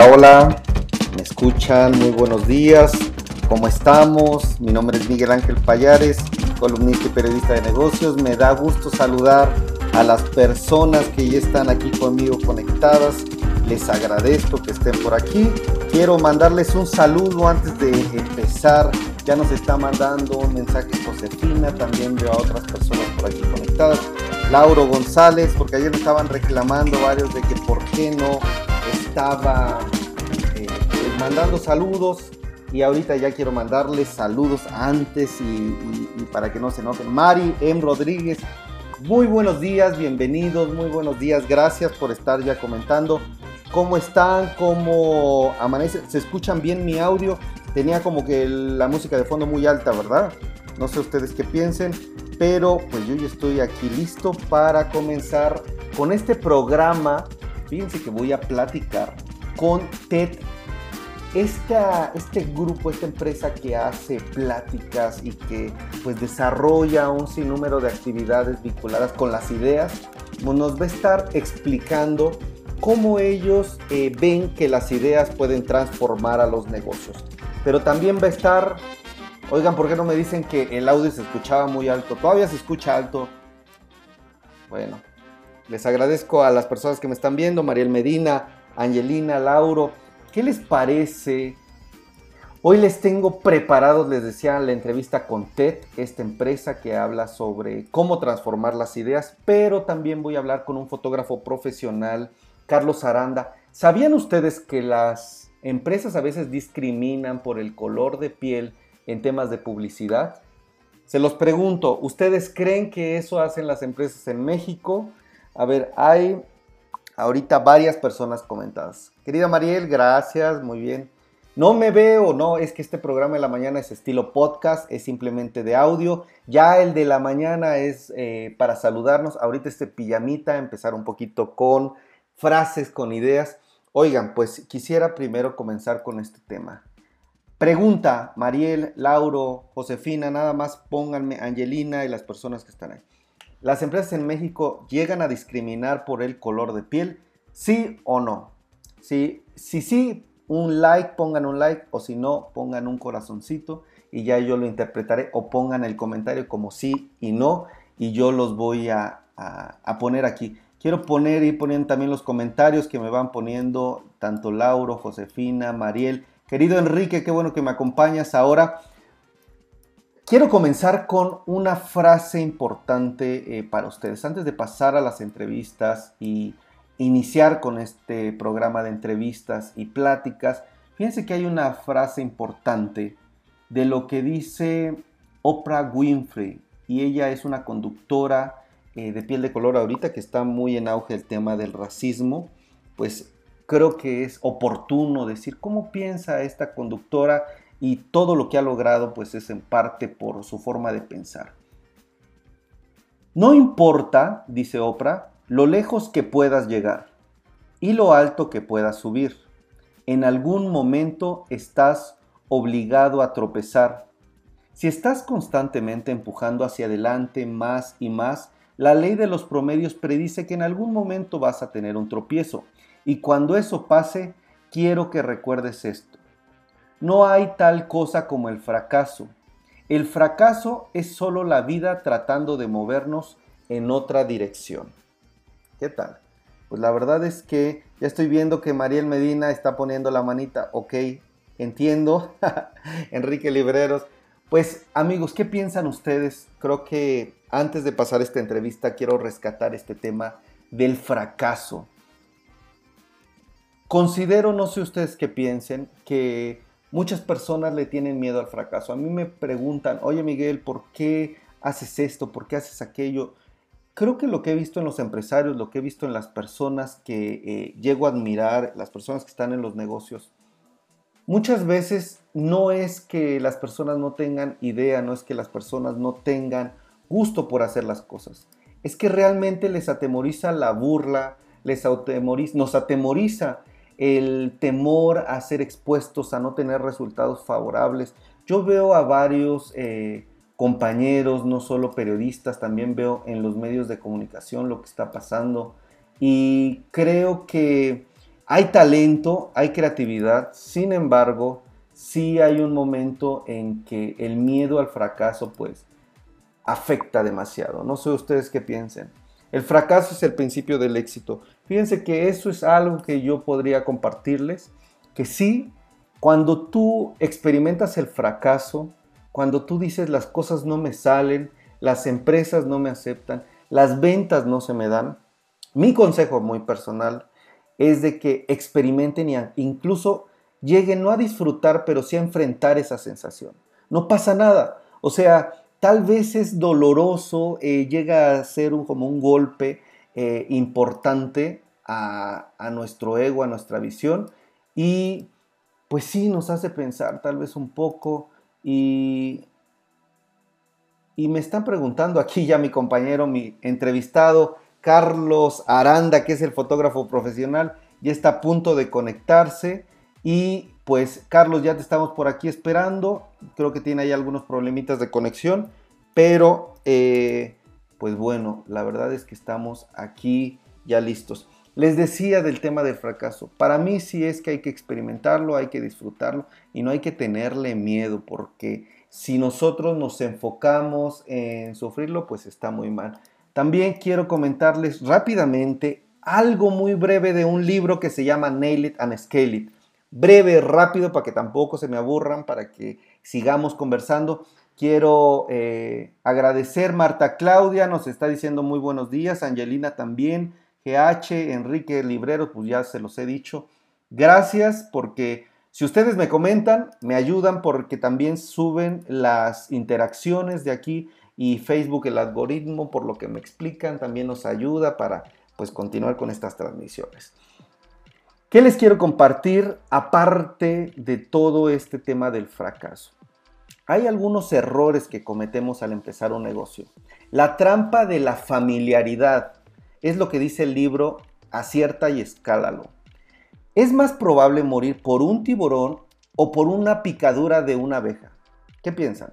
Hola, me escuchan, muy buenos días, ¿cómo estamos? Mi nombre es Miguel Ángel Payares, columnista y periodista de negocios. Me da gusto saludar a las personas que ya están aquí conmigo conectadas. Les agradezco que estén por aquí. Quiero mandarles un saludo antes de empezar. Ya nos está mandando un mensaje Josefina, también veo a otras personas por aquí conectadas. Lauro González, porque ayer estaban reclamando varios de que por qué no estaba eh, mandando saludos y ahorita ya quiero mandarles saludos antes y, para que no se enojen. Mari M. Rodríguez, muy buenos días, bienvenidos, muy buenos días, gracias por estar ya comentando. ¿Cómo están? ¿Cómo amanece? ¿Se escuchan bien mi audio? Tenía como que la música de fondo muy alta, ¿verdad? No sé ustedes qué piensen pero pues yo ya estoy aquí listo para comenzar con este programa. Fíjense que voy a platicar con TED, esta, este grupo, esta empresa que hace pláticas y que pues desarrolla un sinnúmero de actividades vinculadas con las ideas, pues, nos va a estar explicando cómo ellos eh, ven que las ideas pueden transformar a los negocios. Pero también va a estar Oigan, ¿por qué no me dicen que el audio se escuchaba muy alto? Todavía se escucha alto. Bueno, les agradezco a las personas que me están viendo, Mariel Medina, Angelina, Lauro. ¿Qué les parece? Hoy les tengo preparados, les decía, la entrevista con TED, esta empresa que habla sobre cómo transformar las ideas, pero también voy a hablar con un fotógrafo profesional, Carlos Aranda. ¿Sabían ustedes que las empresas a veces discriminan por el color de piel en temas de publicidad? Se los pregunto, ¿ustedes creen que eso hacen las empresas en México? A ver, hay ahorita varias personas comentadas. Querida Mariel, gracias, muy bien. No me veo, no, es que este programa de la mañana es estilo podcast, es simplemente de audio. Ya el de la mañana es eh, para saludarnos. Ahorita este pijamita, empezar un poquito con frases, con ideas. Oigan, pues quisiera primero comenzar con este tema. Pregunta, Mariel, Lauro, Josefina, nada más pónganme Angelina y las personas que están ahí. ¿Las empresas en México llegan a discriminar por el color de piel? ¿Sí o no? Si sí, sí, un like, pongan un like, o si no, pongan un corazoncito y ya yo lo interpretaré, o pongan el comentario como sí y no, y yo los voy a, a poner aquí. Quiero poner y poner también los comentarios que me van poniendo tanto Lauro, Josefina, Mariel Querido Enrique, qué bueno que me acompañas ahora. Quiero comenzar con una frase importante eh, para ustedes. Antes de pasar a las entrevistas y iniciar con este programa de entrevistas y pláticas, fíjense que hay una frase importante de lo que dice Oprah Winfrey. Y ella es una conductora eh, de piel de color ahorita que está muy en auge el tema del racismo. Pues creo que es oportuno decir cómo piensa esta conductora y todo lo que ha logrado pues es en parte por su forma de pensar. No importa, dice Oprah, lo lejos que puedas llegar y lo alto que puedas subir. En algún momento estás obligado a tropezar. Si estás constantemente empujando hacia adelante más y más, la ley de los promedios predice que en algún momento vas a tener un tropiezo y cuando eso pase, quiero que recuerdes esto. No hay tal cosa como el fracaso. El fracaso es solo la vida tratando de movernos en otra dirección. ¿Qué tal? Pues la verdad es que ya estoy viendo que Mariel Medina está poniendo la manita. Ok, entiendo. Enrique Libreros. Pues amigos, ¿qué piensan ustedes? Creo que antes de pasar esta entrevista quiero rescatar este tema del fracaso. Considero, no sé ustedes qué piensen, que muchas personas le tienen miedo al fracaso. A mí me preguntan, oye Miguel, ¿por qué haces esto? ¿Por qué haces aquello? Creo que lo que he visto en los empresarios, lo que he visto en las personas que eh, llego a admirar, las personas que están en los negocios, muchas veces no es que las personas no tengan idea, no es que las personas no tengan gusto por hacer las cosas. Es que realmente les atemoriza la burla, les atemoriza, nos atemoriza el temor a ser expuestos, a no tener resultados favorables. Yo veo a varios eh, compañeros, no solo periodistas, también veo en los medios de comunicación lo que está pasando y creo que Hay talento, hay creatividad, sin embargo, sí hay un momento en que el miedo al fracaso pues afecta demasiado. No sé ustedes qué piensen. El fracaso es el principio del éxito. Fíjense que eso es algo que yo podría compartirles, que sí, cuando tú experimentas el fracaso, cuando tú dices las cosas no me salen, las empresas no me aceptan, las ventas no se me dan, mi consejo muy personal es de que experimenten y incluso lleguen no a disfrutar, pero sí a enfrentar esa sensación. No pasa nada. O sea, tal vez es doloroso, eh, llega a ser como un golpe eh, importante a, nuestro ego, a nuestra visión. Y pues sí, nos hace pensar tal vez un poco. Y, y me están preguntando aquí ya mi compañero, mi entrevistado, Carlos Aranda, que es el fotógrafo profesional, ya está a punto de conectarse. Y pues Carlos, ya te estamos por aquí esperando. Creo que tiene ahí algunos problemitas de conexión. Pero eh, pues bueno, la verdad es que estamos aquí ya listos. Les decía del tema del fracaso. Para mí sí es que hay que experimentarlo, hay que disfrutarlo y no hay que tenerle miedo porque si nosotros nos enfocamos en sufrirlo, pues está muy mal. También quiero comentarles rápidamente algo muy breve de un libro que se llama Nail It and Scale It. Breve, rápido, para que tampoco se me aburran, para que sigamos conversando. Quiero eh, agradecer Marta Claudia, nos está diciendo muy buenos días, Angelina también, GH, Enrique Librero, pues ya se los he dicho. Gracias porque si ustedes me comentan, me ayudan porque también suben las interacciones de aquí y Facebook, el algoritmo, por lo que me explican, también nos ayuda para pues continuar con estas transmisiones. ¿Qué les quiero compartir aparte de todo este tema del fracaso? Hay algunos errores que cometemos al empezar un negocio. La trampa de la familiaridad es lo que dice el libro Acierta y escálalo. Es más probable morir por un tiburón o por una picadura de una abeja. ¿Qué piensan?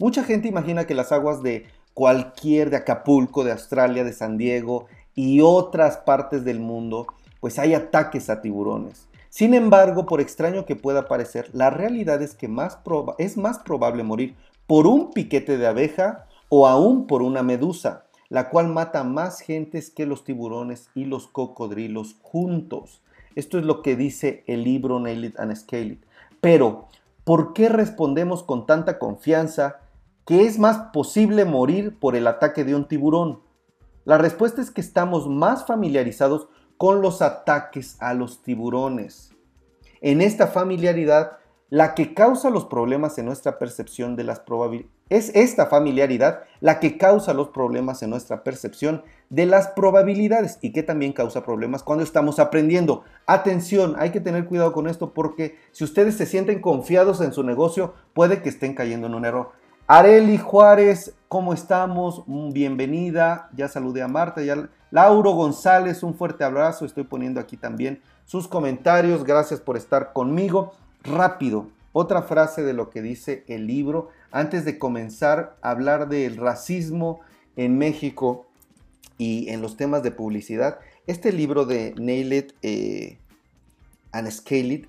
Mucha gente imagina que las aguas de cualquier de Acapulco, de Australia, de San Diego y otras partes del mundo, pues hay ataques a tiburones. Sin embargo, por extraño que pueda parecer, la realidad es que más es más probable morir por un piquete de abeja o aún por una medusa, la cual mata más gentes que los tiburones y los cocodrilos juntos. Esto es lo que dice el libro Nail and Scale. Pero, ¿por qué respondemos con tanta confianza que es más posible morir por el ataque de un tiburón? La respuesta es que estamos más familiarizados con los ataques a los tiburones. En esta familiaridad, la que causa los problemas en nuestra percepción de las probabilidades, es esta familiaridad la que causa los problemas en nuestra percepción de las probabilidades y que también causa problemas cuando estamos aprendiendo. Atención, hay que tener cuidado con esto porque si ustedes se sienten confiados en su negocio, puede que estén cayendo en un error. Areli Juárez, ¿cómo estamos? Mm, bienvenida. Ya saludé a Marta. Ya... Lauro González, un fuerte abrazo. Estoy poniendo aquí también sus comentarios. Gracias por estar conmigo. Rápido, otra frase de lo que dice el libro antes de comenzar a hablar del racismo en México y en los temas de publicidad. Este libro de Nail eh, and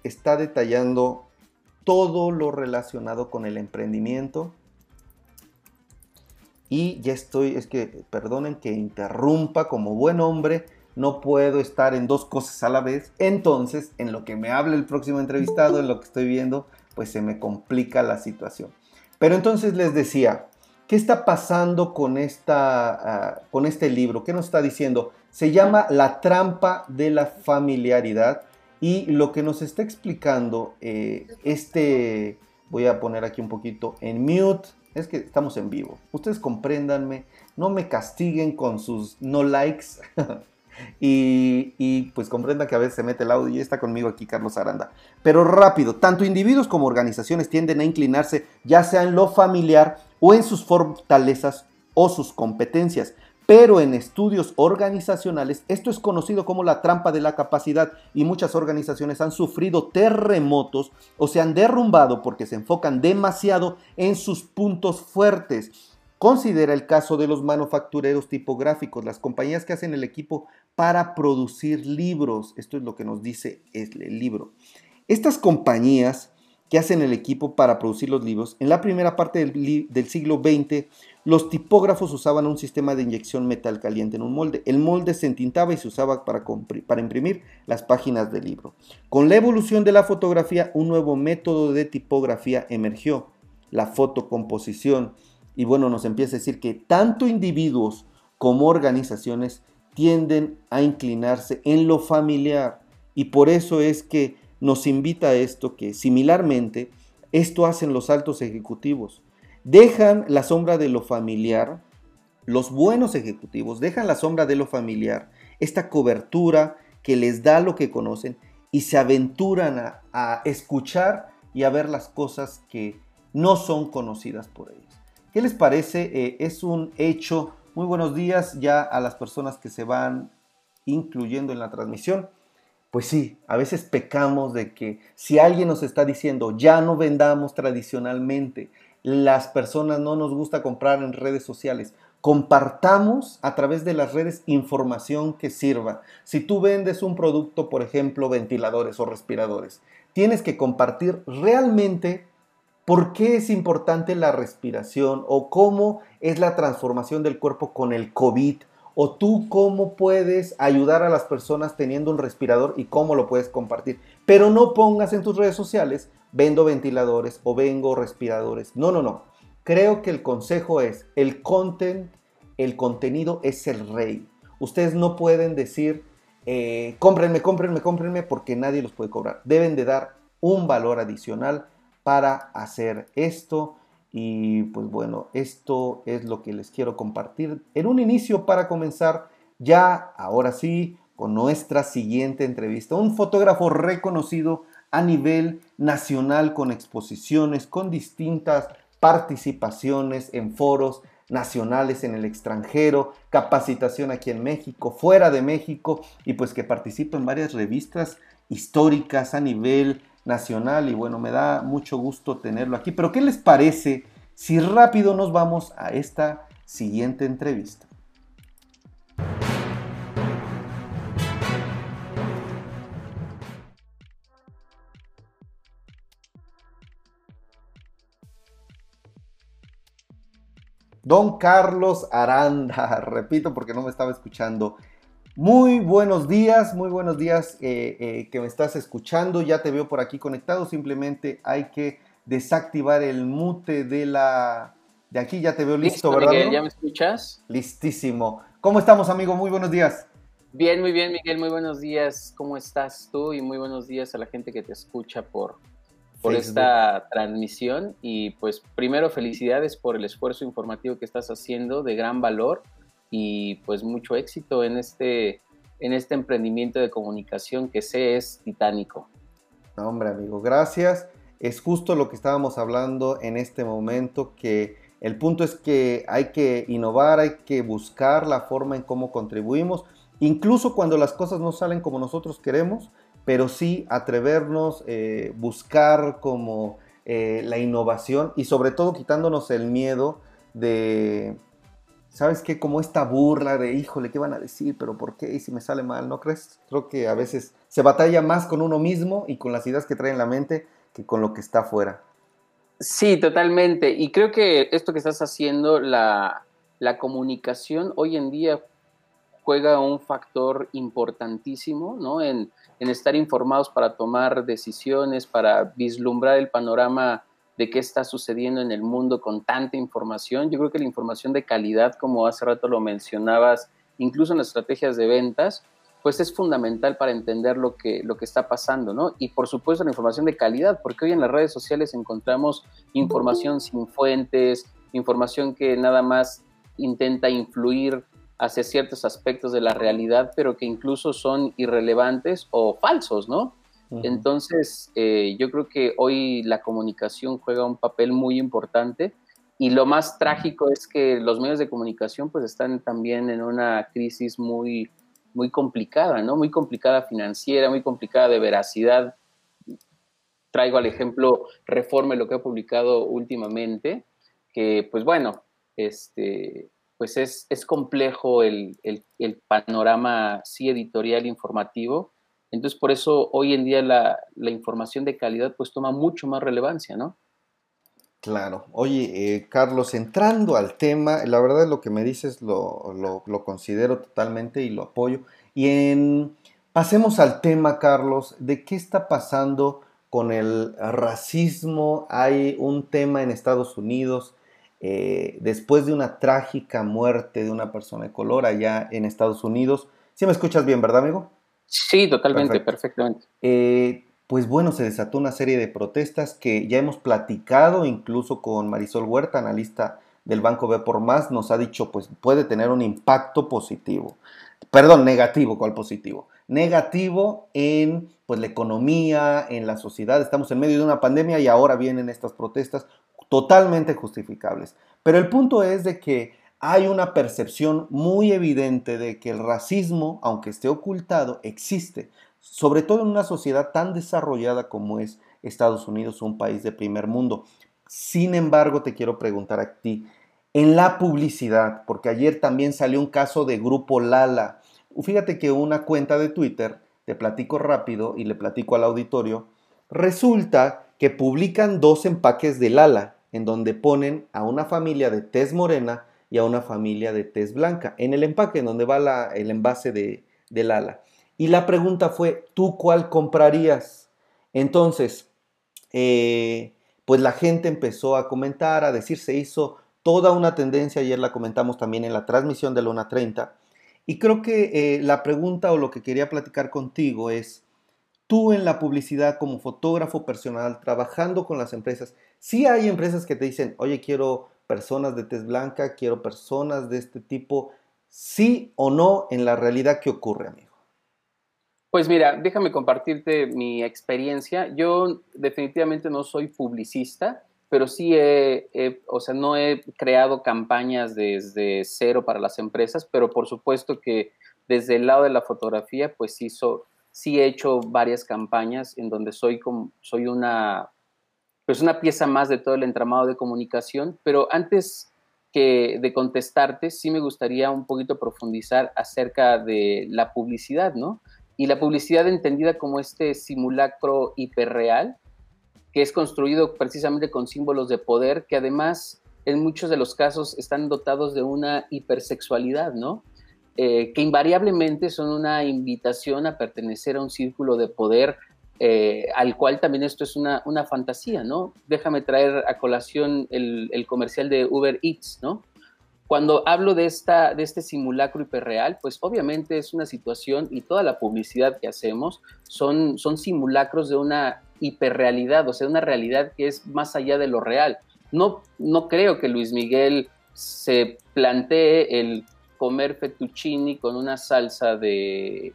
está detallando todo lo relacionado con el emprendimiento, y ya estoy, es que perdonen que interrumpa como buen hombre, no puedo estar en dos cosas a la vez. Entonces, en lo que me hable el próximo entrevistado, en lo que estoy viendo, pues se me complica la situación. Pero entonces les decía, ¿qué está pasando con, esta, ah, con este libro? ¿Qué nos está diciendo? Se llama La trampa de la familiaridad y lo que nos está explicando eh, este, voy a poner aquí un poquito en mute, es que estamos en vivo. Ustedes compréndanme, no me castiguen con sus no likes. y, pues comprendan que a veces se mete el audio y está conmigo aquí Carlos Aranda. Pero rápido, tanto individuos como organizaciones tienden a inclinarse ya sea en lo familiar o en sus fortalezas o sus competencias. Pero en estudios organizacionales esto es conocido como la trampa de la capacidad y muchas organizaciones han sufrido terremotos o se han derrumbado porque se enfocan demasiado en sus puntos fuertes. Considera el caso de los manufactureros tipográficos, las compañías que hacen el equipo para producir libros. Esto es lo que nos dice el libro. Estas compañías que hacen el equipo para producir los libros, en la primera parte del, siglo XX, los tipógrafos usaban un sistema de inyección metal caliente en un molde. El molde se entintaba y se usaba para, para imprimir las páginas del libro. Con la evolución de la fotografía, un nuevo método de tipografía emergió, la fotocomposición y bueno, nos empieza a decir que tanto individuos como organizaciones tienden a inclinarse en lo familiar. Y por eso es que nos invita a esto que similarmente esto hacen los altos ejecutivos. Dejan la sombra de lo familiar, los buenos ejecutivos dejan la sombra de lo familiar, esta cobertura que les da lo que conocen y se aventuran a, escuchar y a ver las cosas que no son conocidas por ellos. ¿Qué les parece? Eh, es un hecho. Muy buenos días ya a las personas que se van incluyendo en la transmisión. Pues sí, a veces pecamos de que si alguien nos está diciendo ya no vendamos tradicionalmente, las personas no nos gusta comprar en redes sociales, compartamos a través de las redes información que sirva. Si tú vendes un producto, por ejemplo, ventiladores o respiradores, tienes que compartir realmente ¿Por qué es importante la respiración o cómo es la transformación del cuerpo con el COVID? ¿O tú cómo puedes ayudar a las personas teniendo un respirador y cómo lo puedes compartir? Pero no pongas en tus redes sociales, vendo ventiladores o vengo respiradores. No, no, no. Creo que el consejo es, el content, el contenido es el rey. Ustedes no pueden decir, eh, cómprenme, cómprenme, cómprenme, porque nadie los puede cobrar. Deben de dar un valor adicional para hacer esto. Y pues bueno, esto es lo que les quiero compartir en un inicio para comenzar ya, ahora sí, con nuestra siguiente entrevista. Un fotógrafo reconocido a nivel nacional con exposiciones, con distintas participaciones en foros nacionales en el extranjero, capacitación aquí en México, fuera de México y pues que participa en varias revistas históricas a nivel nacional y bueno, me da mucho gusto tenerlo aquí. Pero ¿qué les parece si rápido nos vamos a esta siguiente entrevista? Don Carlos Aranda, repito porque no me estaba escuchando. Muy buenos días, muy buenos días eh, eh, que me estás escuchando. Ya te veo por aquí conectado. Simplemente hay que desactivar el mute de la de aquí. Ya te veo listo, ¿verdad? Miguel, ¿ya me escuchas? Listísimo. ¿Cómo estamos, amigo? Muy buenos días. Bien, muy bien, Miguel. Muy buenos días. ¿Cómo estás tú? Y muy buenos días a la gente que te escucha por, por esta transmisión. Y pues primero felicidades por el esfuerzo informativo que estás haciendo de gran valor y pues mucho éxito en este, en este emprendimiento de comunicación que sé es titánico. hombre, amigo, gracias. Es justo lo que estábamos hablando en este momento, que el punto es que hay que innovar, hay que buscar la forma en cómo contribuimos, incluso cuando las cosas no salen como nosotros queremos, pero sí atrevernos, eh, buscar como eh, la innovación y sobre todo quitándonos el miedo de, ¿sabes qué? Como esta burla de, híjole, ¿qué van a decir? ¿Pero por qué? ¿Y si me sale mal? ¿No crees? Creo que a veces se batalla más con uno mismo y con las ideas que trae en la mente que con lo que está afuera. Sí, totalmente. Y creo que esto que estás haciendo, la, la comunicación hoy en día juega un factor importantísimo ¿no? en, en estar informados para tomar decisiones, para vislumbrar el panorama de qué está sucediendo en el mundo con tanta información. Yo creo que la información de calidad, como hace rato lo mencionabas, incluso en las estrategias de ventas, pues es fundamental para entender lo que, lo que está pasando, ¿no? Y por supuesto la información de calidad, porque hoy en las redes sociales encontramos información sin fuentes, información que nada más intenta influir hacia ciertos aspectos de la realidad, pero que incluso son irrelevantes o falsos, ¿no? Entonces, eh, yo creo que hoy la comunicación juega un papel muy importante y lo más trágico es que los medios de comunicación pues están también en una crisis muy, muy complicada, ¿no? Muy complicada financiera, muy complicada de veracidad. Traigo al ejemplo Reforme, lo que ha publicado últimamente, que pues bueno, este, pues es, es complejo el, el, panorama sí editorial informativo. Entonces, por eso hoy en día la, información de calidad pues toma mucho más relevancia, ¿no? Claro. Oye, eh, Carlos, entrando al tema, la verdad lo que me dices lo considero totalmente y lo apoyo. Y en, pasemos al tema, Carlos, de qué está pasando con el racismo. Hay un tema en Estados Unidos eh, después de una trágica muerte de una persona de color allá en Estados Unidos. ¿Sí me escuchas bien, verdad, amigo? Sí, totalmente, perfectamente. Eh, pues bueno, se desató una serie de protestas que ya hemos platicado, incluso con Marisol Huerta, analista del Banco B por Más, nos ha dicho, pues puede tener un impacto positivo. Perdón, negativo, ¿cuál positivo? Negativo en pues la economía, en la sociedad. Estamos en medio de una pandemia y ahora vienen estas protestas totalmente justificables. Pero el punto es de que hay una percepción muy evidente de que el racismo, aunque esté ocultado, existe, sobre todo en una sociedad tan desarrollada como es Estados Unidos, un país de primer mundo. Sin embargo, te quiero preguntar a ti, en la publicidad, porque ayer también salió un caso de Grupo Lala. Fíjate que una cuenta de Twitter, te platico rápido y le platico al auditorio, resulta que publican dos empaques de Lala en donde ponen a una familia de tez morena y a una familia de tez blanca, en el empaque, en donde va el envase de, del ala. Y la pregunta fue, ¿tú cuál comprarías? Entonces, eh, pues la gente empezó a comentar, a decir, se hizo toda una tendencia, ayer la comentamos también en la transmisión de Luna 30, y creo que eh, la pregunta o lo que quería platicar contigo es, tú en la publicidad como fotógrafo personal, trabajando con las empresas, sí hay empresas que te dicen, oye, quiero personas de tez blanca, quiero personas de este tipo, sí o no en la realidad ¿qué ocurre, amigo. Pues mira, déjame compartirte mi experiencia. Yo definitivamente no soy publicista, pero sí he, o sea, no he creado campañas desde cero para las empresas, pero por supuesto que desde el lado de la fotografía, pues sí, sí he hecho varias campañas en donde soy, soy una, pues una pieza más de todo el entramado de comunicación, pero antes que de contestarte, sí me gustaría un poquito profundizar acerca de la publicidad, ¿no? Y la publicidad entendida como este simulacro hiperreal, que es construido precisamente con símbolos de poder, que además en muchos de los casos están dotados de una hipersexualidad, ¿no? Eh, que invariablemente son una invitación a pertenecer a un círculo de poder eh, al cual también esto es una, fantasía, ¿no? Déjame traer a colación el, comercial de Uber Eats, ¿no? Cuando hablo de, esta, de este simulacro hiperreal, pues obviamente es una situación y toda la publicidad que hacemos son, son simulacros de una hiperrealidad, o sea, una realidad que es más allá de lo real. No, no creo que Luis Miguel se plantee el comer fettuccini con una salsa de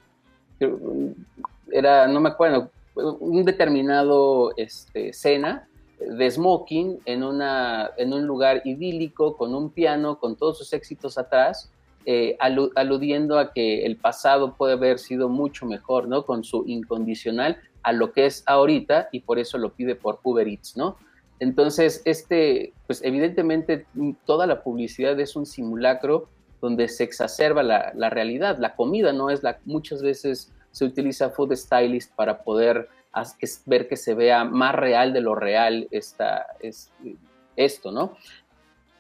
era, no me acuerdo, un determinado este, cena de smoking en, una, en un lugar idílico, con un piano, con todos sus éxitos atrás, eh, aludiendo a que el pasado puede haber sido mucho mejor, ¿no? Con su incondicional a lo que es ahorita y por eso lo pide por Uber Eats, ¿no? Entonces, este, pues evidentemente toda la publicidad es un simulacro donde se exacerba la, realidad. La comida no es la, muchas veces se utiliza food stylist para poder ver que se vea más real de lo real esta, es, esto, ¿no?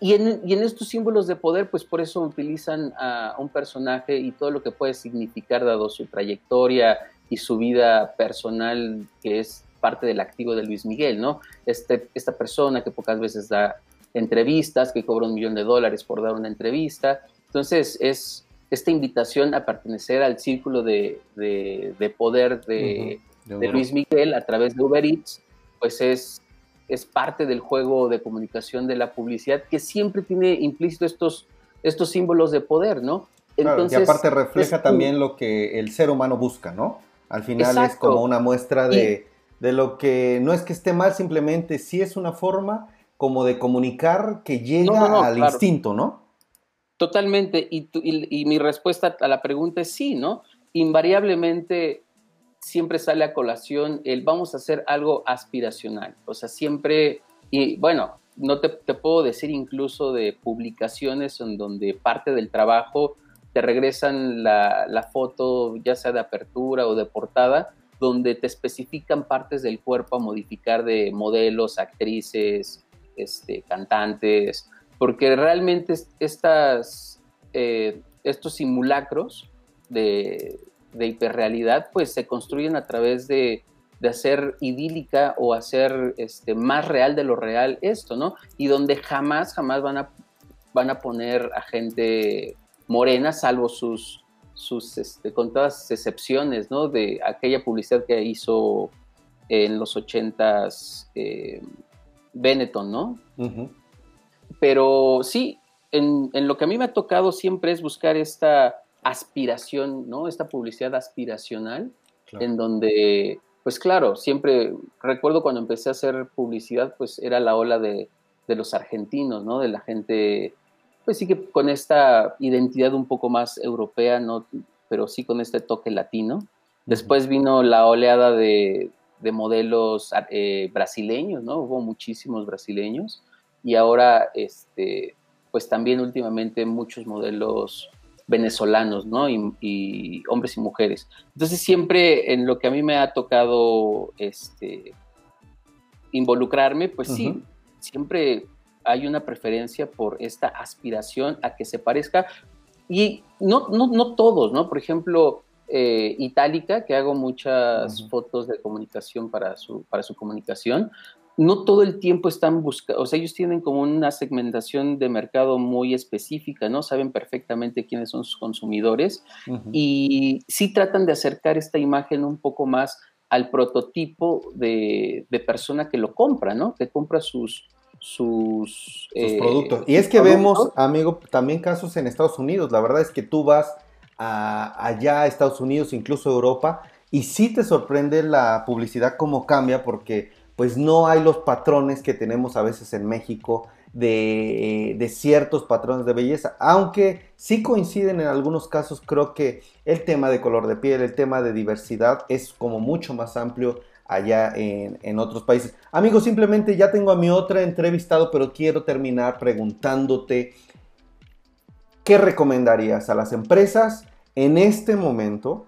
Y en, y en, estos símbolos de poder, pues por eso utilizan a un personaje y todo lo que puede significar dado su trayectoria y su vida personal, que es parte del activo de Luis Miguel, ¿no? Este, esta persona que pocas veces da entrevistas, que cobra un millón de dólares por dar una entrevista, entonces, es esta invitación a pertenecer al círculo de, poder de, Luis Miguel a través de Uber Eats, pues es, es parte del juego de comunicación de la publicidad que siempre tiene implícito estos, estos símbolos de poder, ¿no? Entonces, y aparte refleja también lo que el ser humano busca, ¿no? Al final es como una muestra de, de, lo que no es que esté mal, simplemente sí es una forma como de comunicar que llega al instinto, ¿no? Totalmente, y, mi respuesta a la pregunta es sí, ¿no? Invariablemente siempre sale a colación el vamos a hacer algo aspiracional, o sea, siempre, y bueno, no te, puedo decir incluso de publicaciones en donde parte del trabajo te regresan la, la, foto, ya sea de apertura o de portada, donde te especifican partes del cuerpo a modificar de modelos, actrices, este, cantantes, porque realmente estas, eh, estos simulacros de, hiperrealidad pues se construyen a través de, hacer idílica o hacer este, más real de lo real esto, ¿no? Y donde jamás, jamás van a, van a poner a gente morena, salvo sus, sus este, con todas excepciones, ¿no? De aquella publicidad que hizo en los ochentas eh, Benetton, ¿no? Pero sí, en, lo que a mí me ha tocado siempre es buscar esta aspiración, ¿no? Esta publicidad aspiracional, en donde, pues claro, siempre recuerdo cuando empecé a hacer publicidad, pues era la ola de, de los argentinos, ¿no? De la gente pues sí que con esta identidad un poco más europea, ¿no? pero sí con este toque latino. Después vino la oleada de, modelos eh, brasileños, ¿no? Hubo muchísimos brasileños y ahora, este, pues también últimamente muchos modelos venezolanos, ¿no? Y, hombres y mujeres. Entonces siempre en lo que a mí me ha tocado, este, involucrarme, pues sí, siempre hay una preferencia por esta aspiración a que se parezca. Y no, no, no todos, ¿no? Por ejemplo, eh, Itálica, que hago muchas fotos de comunicación para su, para su comunicación, no todo el tiempo están buscando, o sea, ellos tienen como una segmentación de mercado muy específica, ¿no? Saben perfectamente quiénes son sus consumidores y sí tratan de acercar esta imagen un poco más al prototipo de, de persona que lo compra, ¿no? Que compra sus, sus, eh, productos. Y es que vemos, amigo, también casos en Estados Unidos. La verdad es que tú vas allá a Estados Unidos, incluso Europa, y sí te sorprende la publicidad cómo cambia porque pues no hay los patrones que tenemos a veces en México de, de, ciertos patrones de belleza, aunque sí coinciden en algunos casos, creo que el tema de color de piel, el tema de diversidad es como mucho más amplio allá en, otros países. Amigos, simplemente ya tengo a mi otra entrevistado, pero quiero terminar preguntándote, ¿qué recomendarías a las empresas en este momento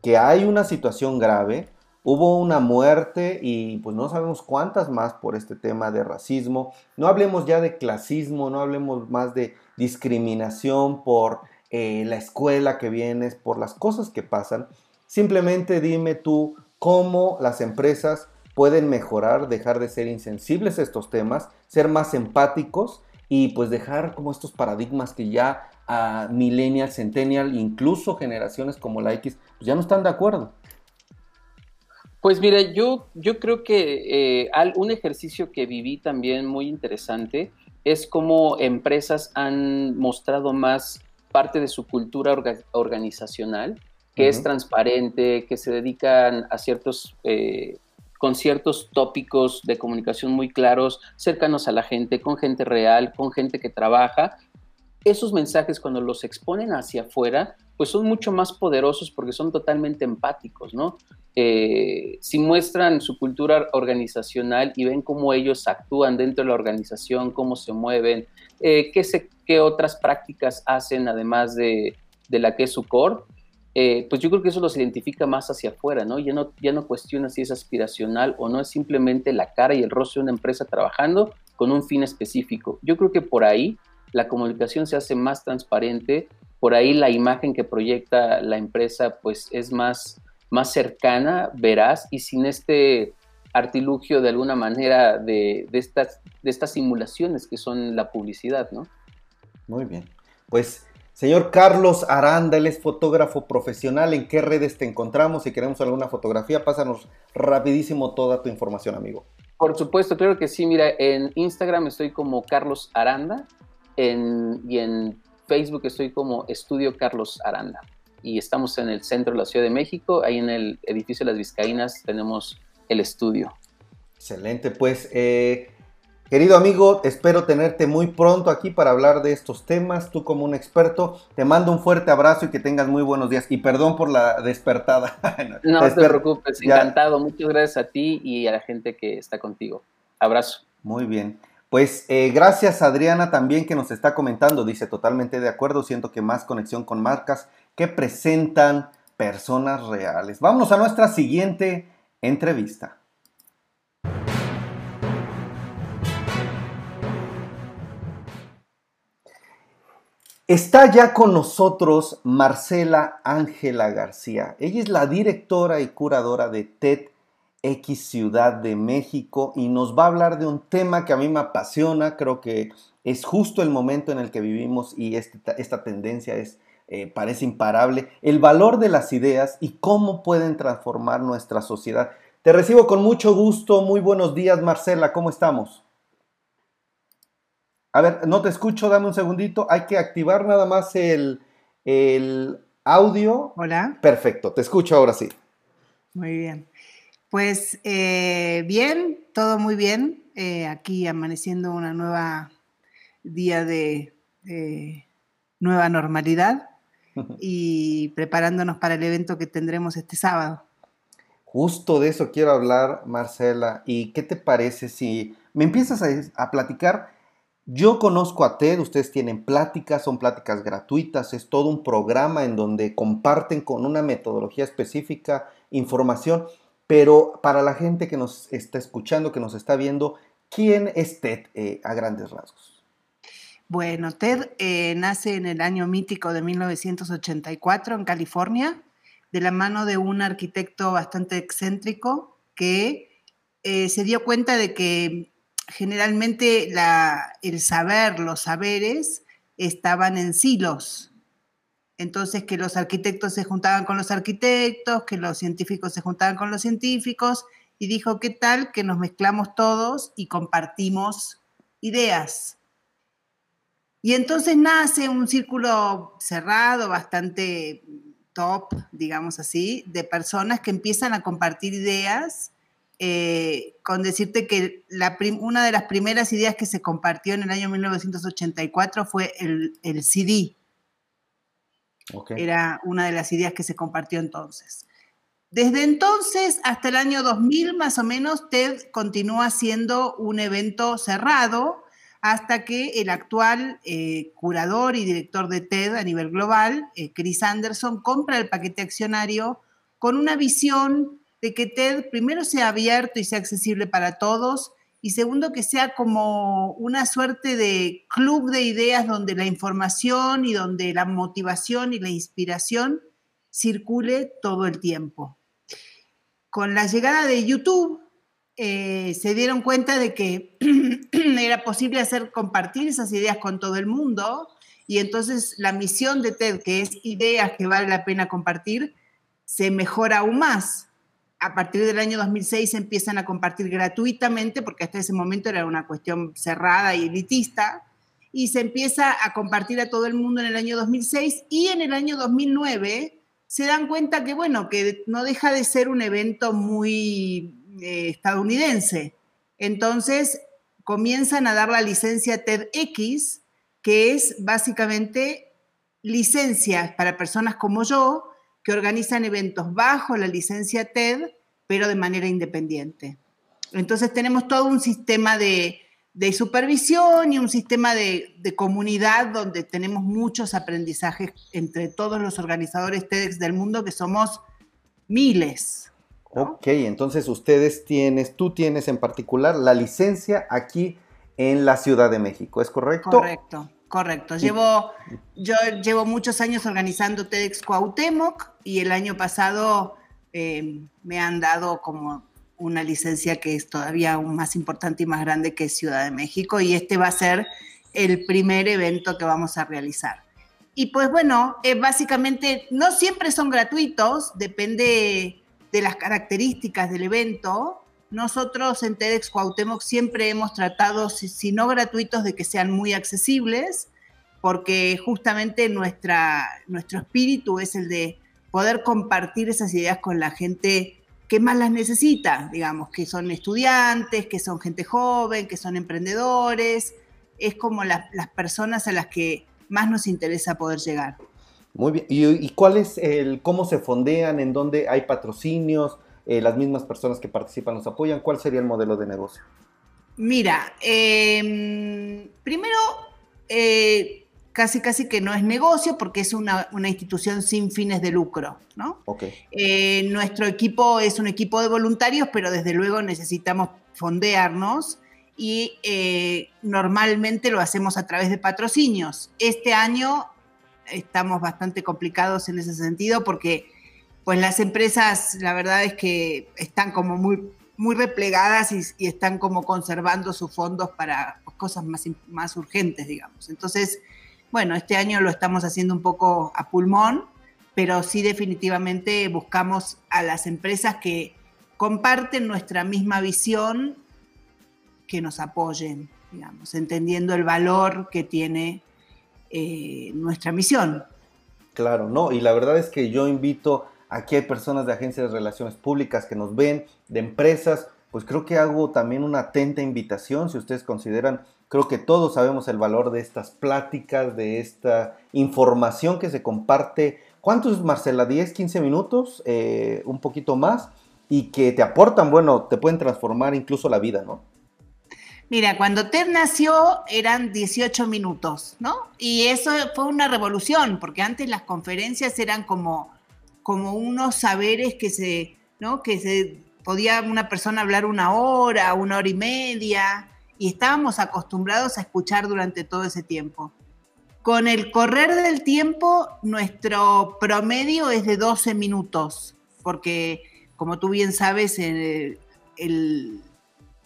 que hay una situación grave? Hubo una muerte y pues no sabemos cuántas más por este tema de racismo. No hablemos ya de clasismo, no hablemos más de discriminación por eh, la escuela que vienes, por las cosas que pasan. Simplemente dime tú cómo las empresas pueden mejorar, dejar de ser insensibles a estos temas, ser más empáticos y pues dejar como estos paradigmas que ya a millennial, centennial, incluso generaciones como la X, pues ya no están de acuerdo. Pues mira, yo, yo creo que eh, un ejercicio que viví también muy interesante es cómo empresas han mostrado más parte de su cultura organizacional que es transparente, que se dedican a ciertos, eh, con ciertos tópicos de comunicación muy claros, cercanos a la gente, con gente real, con gente que trabaja. Esos mensajes cuando los exponen hacia afuera, pues son mucho más poderosos porque son totalmente empáticos, ¿no? Eh, si muestran su cultura organizacional y ven cómo ellos actúan dentro de la organización, cómo se mueven, eh, qué, se, qué otras prácticas hacen además de, de la que es su core, eh, pues yo creo que eso los identifica más hacia afuera, ¿no? Ya, ¿no? ya no cuestiona si es aspiracional o no, es simplemente la cara y el rostro de una empresa trabajando con un fin específico. Yo creo que por ahí la comunicación se hace más transparente, por ahí la imagen que proyecta la empresa pues es más, más cercana, veraz y sin este artilugio de alguna manera de, de, estas, de estas simulaciones que son la publicidad, ¿no? Muy bien. Pues Señor Carlos Aranda, él es fotógrafo profesional. ¿En qué redes te encontramos? Si queremos alguna fotografía, pásanos rapidísimo toda tu información, amigo. Por supuesto, creo que sí. Mira, en Instagram estoy como Carlos Aranda y en Facebook estoy como Estudio Carlos Aranda. Y estamos en el centro de la Ciudad de México, ahí en el edificio de las Vizcaínas tenemos el estudio. Excelente, pues eh, Querido amigo, espero tenerte muy pronto aquí para hablar de estos temas. Tú como un experto, te mando un fuerte abrazo y que tengas muy buenos días. Y perdón por la despertada. no, te preocupes, encantado. Muchas gracias a ti y a la gente que está contigo. Abrazo. Muy bien. Pues eh, gracias Adriana también que nos está comentando, dice totalmente de acuerdo, siento que más conexión con marcas que presentan personas reales. Vámonos a nuestra siguiente entrevista. Está ya con nosotros Marcela Ángela García. Ella es la directora y curadora de TED X Ciudad de México y nos va a hablar de un tema que a mí me apasiona. Creo que es justo el momento en el que vivimos y este esta tendencia es, eh, parece imparable. El valor de las ideas y cómo pueden transformar nuestra sociedad. Te recibo con mucho gusto. Muy buenos días, Marcela. ¿Cómo estamos? A ver, no te escucho, dame un segundito. Hay que activar nada más el, audio. Hola. Perfecto, te escucho ahora sí. Muy bien. Pues eh, bien, todo muy bien. Eh, aquí amaneciendo una nueva día de nueva normalidad y preparándonos para el evento que tendremos este sábado. Justo de eso quiero hablar, Marcela. ¿Y qué te parece si me empiezas a platicar? Yo conozco a TED, ustedes tienen pláticas, son pláticas gratuitas, es todo un programa en donde comparten con una metodología específica información, pero para la gente que nos está escuchando, que nos está viendo, ¿quién es TED eh, a grandes rasgos? Bueno, TED eh, nace en el año mítico de 1984 en California, de la mano de un arquitecto bastante excéntrico que eh, se dio cuenta de que generalmente el saber, los saberes, estaban en silos. Entonces, que los arquitectos se juntaban con los arquitectos, que los científicos se juntaban con los científicos, y dijo, ¿qué tal que nos mezclamos todos y compartimos ideas? Y entonces nace un círculo cerrado, bastante top, digamos así, de personas que empiezan a compartir ideas eh, con decirte que una de las primeras ideas que se compartió en el año 1984 fue el, CD. Era una de las ideas que se compartió entonces. Desde entonces hasta el año 2000 más o menos, TED continúa siendo un evento cerrado hasta que el actual eh, curador y director de TED a nivel global, eh, Chris Anderson, compra el paquete accionario con una visión de que TED primero sea abierto y sea accesible para todos y segundo que sea como una suerte de club de ideas donde la información y donde la motivación y la inspiración circule todo el tiempo. Con la llegada de YouTube eh, se dieron cuenta de que era posible hacer compartir esas ideas con todo el mundo y entonces la misión de TED, que es ideas que vale la pena compartir, se mejora aún más a partir del año 2006 se empiezan a compartir gratuitamente, porque hasta ese momento era una cuestión cerrada y elitista, y se empieza a compartir a todo el mundo en el año 2006 y en el año 2009 se dan cuenta que, bueno, que no deja de ser un evento muy eh, estadounidense. Entonces comienzan a dar la licencia TEDx, que es básicamente licencias para personas como yo, que organizan eventos bajo la licencia TED, pero de manera independiente. Entonces tenemos todo un sistema de, supervisión y un sistema de, comunidad donde tenemos muchos aprendizajes entre todos los organizadores TEDx del mundo, que somos miles. Ok, entonces ustedes tienes, tú tienes en particular la licencia aquí en la Ciudad de México, ¿es correcto? Correcto. Correcto. Llevo, yo llevo muchos años organizando TEDx Cuauhtémoc y el año pasado eh, me han dado como una licencia que es todavía aún más importante y más grande que Ciudad de México y este va a ser el primer evento que vamos a realizar. Y pues bueno, eh, básicamente no siempre son gratuitos, depende de las características del evento. Nosotros en TEDx siempre hemos tratado, si, no gratuitos, de que sean muy accesibles, porque justamente nuestra, nuestro espíritu es el de poder compartir esas ideas con la gente que más las necesita, digamos, que son estudiantes, que son gente joven, que son emprendedores, es como las personas a las que más nos interesa poder llegar. Muy bien, ¿y, y cuál es el, cómo se fondean, en dónde hay patrocinios? Eh, las mismas personas que participan nos apoyan, ¿cuál sería el modelo de negocio? Mira, em, primero, eh, casi casi que no es negocio porque es una, institución sin fines de lucro, ¿no? Eh, nuestro equipo es un equipo de voluntarios, pero desde luego necesitamos fondearnos y eh, normalmente lo hacemos a través de patrocinios. Este año estamos bastante complicados en ese sentido porque pues las empresas la verdad es que están como muy, muy replegadas y, están como conservando sus fondos para cosas más, más urgentes, digamos. Entonces, bueno, este año lo estamos haciendo un poco a pulmón, pero sí definitivamente buscamos a las empresas que comparten nuestra misma visión, que nos apoyen, digamos, entendiendo el valor que tiene eh, nuestra misión. Claro, no, y la verdad es que yo invito, aquí hay personas de agencias de relaciones públicas que nos ven, de empresas, pues creo que hago también una atenta invitación, si ustedes consideran Creo que todos sabemos el valor de estas pláticas, de esta información que se comparte. ¿Cuántos, Marcela? ¿10, 15 minutos? Eh, un poquito más. Y que te aportan, bueno, te pueden transformar incluso la vida, ¿no? Mira, cuando Ted nació eran 18 minutos, ¿no? Y eso fue una revolución, porque antes las conferencias eran como, como unos saberes que se, ¿no? Que se podía una persona hablar una hora, una hora y media, y estábamos acostumbrados a escuchar durante todo ese tiempo. Con el correr del tiempo, nuestro promedio es de 12 minutos, porque como tú bien sabes, el,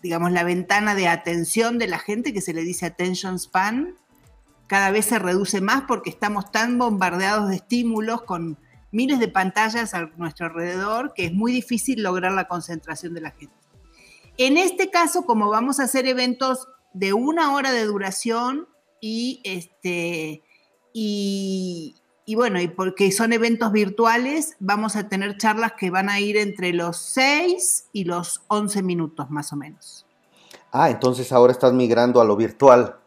digamos, la ventana de atención de la gente, que se le dice attention span, cada vez se reduce más porque estamos tan bombardeados de estímulos con miles de pantallas a nuestro alrededor que es muy difícil lograr la concentración de la gente. En este caso, como vamos a hacer eventos de una hora de duración y este y, bueno, y porque son eventos virtuales, vamos a tener charlas que van a ir entre los 6 y los 11 minutos más o menos. Ah, entonces ahora estás migrando a lo virtual,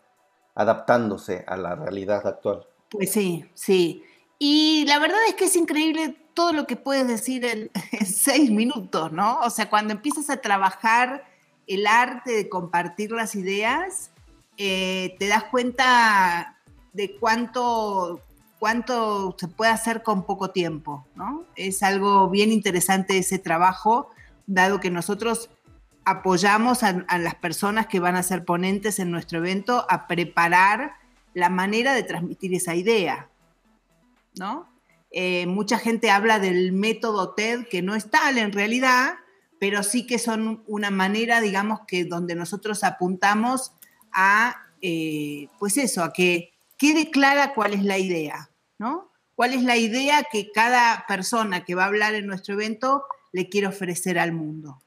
adaptándose a la realidad actual. Pues sí, sí. Y la verdad es que es increíble todo lo que puedes decir en, seis minutos, ¿no? O sea, cuando empiezas a trabajar el arte de compartir las ideas, eh, te das cuenta de cuánto, cuánto se puede hacer con poco tiempo, ¿no? Es algo bien interesante ese trabajo, dado que nosotros apoyamos a, a las personas que van a ser ponentes en nuestro evento a preparar la manera de transmitir esa idea, ¿no? Eh, mucha gente habla del método TED, que no es tal en realidad, pero sí que son una manera, digamos, que donde nosotros apuntamos a, eh, pues eso, a que quede clara cuál es la idea, ¿no? ¿Cuál es la idea que cada persona que va a hablar en nuestro evento le quiere ofrecer al mundo?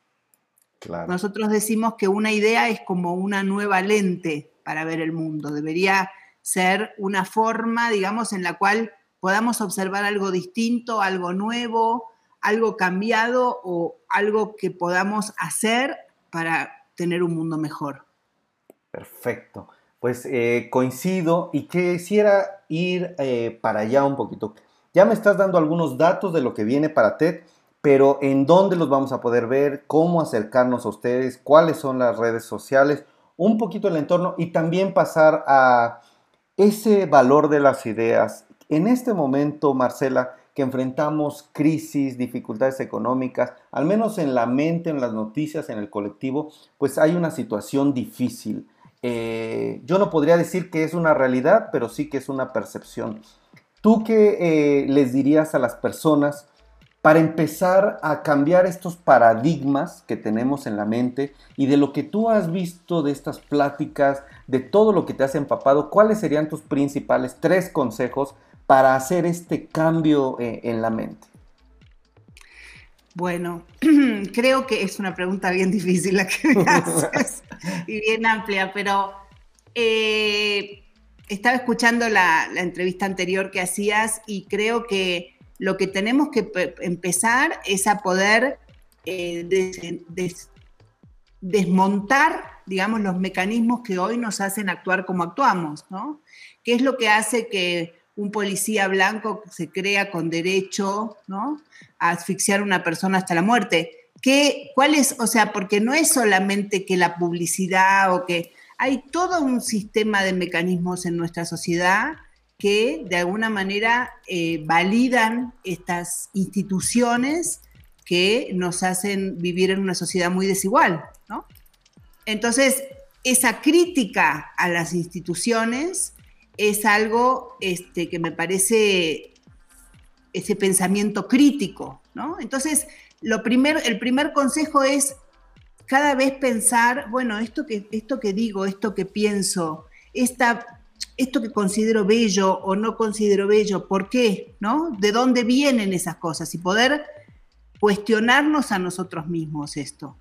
Nosotros decimos que una idea es como una nueva lente para ver el mundo. Debería ser una forma, digamos, en la cual podamos observar algo distinto, algo nuevo, algo cambiado o algo que podamos hacer para tener un mundo mejor. Perfecto. Pues eh, coincido y quisiera ir eh, para allá un poquito. Ya me estás dando algunos datos de lo que viene para TED, pero ¿en dónde los vamos a poder ver? ¿Cómo acercarnos a ustedes? ¿Cuáles son las redes sociales? Un poquito el entorno y también pasar a ese valor de las ideas, en este momento, Marcela, que enfrentamos crisis, dificultades económicas, al menos en la mente, en las noticias, en el colectivo, pues hay una situación difícil. Eh, yo no podría decir que es una realidad, pero sí que es una percepción. ¿Tú qué eh, les dirías a las personas para empezar a cambiar estos paradigmas que tenemos en la mente y de lo que tú has visto de estas pláticas, de todo lo que te has empapado, cuáles serían tus principales tres consejos para hacer este cambio eh, en la mente? Bueno, creo que es una pregunta bien difícil la que me haces y bien amplia, pero eh, estaba escuchando la, entrevista anterior que hacías y creo que lo que tenemos que empezar es a poder eh, desmontar, digamos, los mecanismos que hoy nos hacen actuar como actuamos, ¿no? ¿Qué es lo que hace que un policía blanco se crea con derecho ¿no? a asfixiar a una persona hasta la muerte. ¿qué, ¿cuál es? O sea, porque no es solamente que la publicidad o que hay todo un sistema de mecanismos en nuestra sociedad que de alguna manera eh, validan estas instituciones que nos hacen vivir en una sociedad muy desigual, ¿no? Entonces, esa crítica a las instituciones es algo este, que me parece ese pensamiento crítico, ¿no? Entonces, lo primero, el primer consejo es cada vez pensar, bueno, esto que, esto que digo, esto que pienso, esta, esto que considero bello o no considero bello, ¿por qué? ¿No? ¿De dónde vienen esas cosas? Y poder cuestionarnos a nosotros mismos esto.